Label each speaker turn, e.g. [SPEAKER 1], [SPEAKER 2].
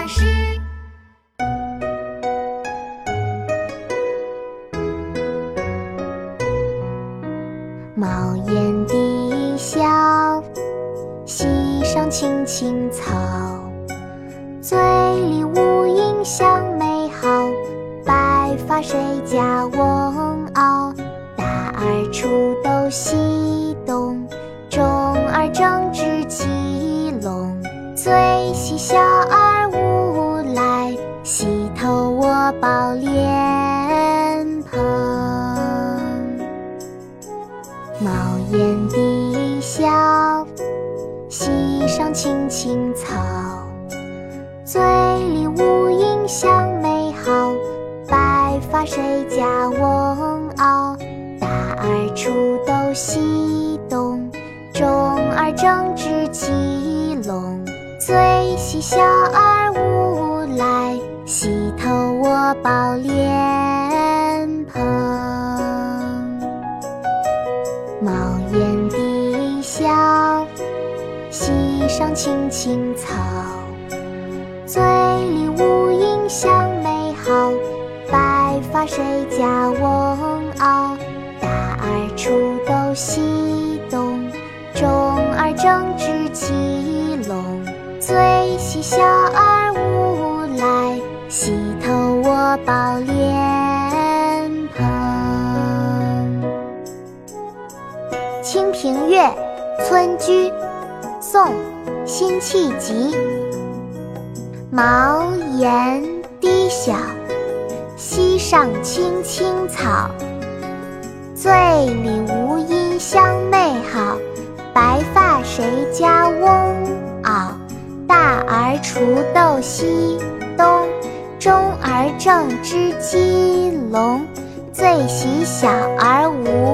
[SPEAKER 1] 老师。
[SPEAKER 2] 茅檐低笑，溪上青青草。醉里吴音相媚好，白发谁家翁媪？大儿锄豆溪东，中儿正织鸡笼。最喜小儿笑脸庞。茅檐低笑，溪上青青草。醉里吴音相媚好，白发谁家翁媪？大儿锄豆溪东，中儿正织鸡笼。最喜小儿，宝莲蓬。茅檐低笑，溪上青青草。醉里吴音相媚好，白发谁家翁媪？大儿锄豆溪东，中儿正织鸡笼。最喜小儿无来，溪头卧抱莲蓬。《清平乐·村居》宋·辛弃疾。茅檐低小，溪上青青草。醉里吴音相媚好，白发谁家翁媪？大儿锄豆溪东，中儿正织鸡笼。最喜小儿无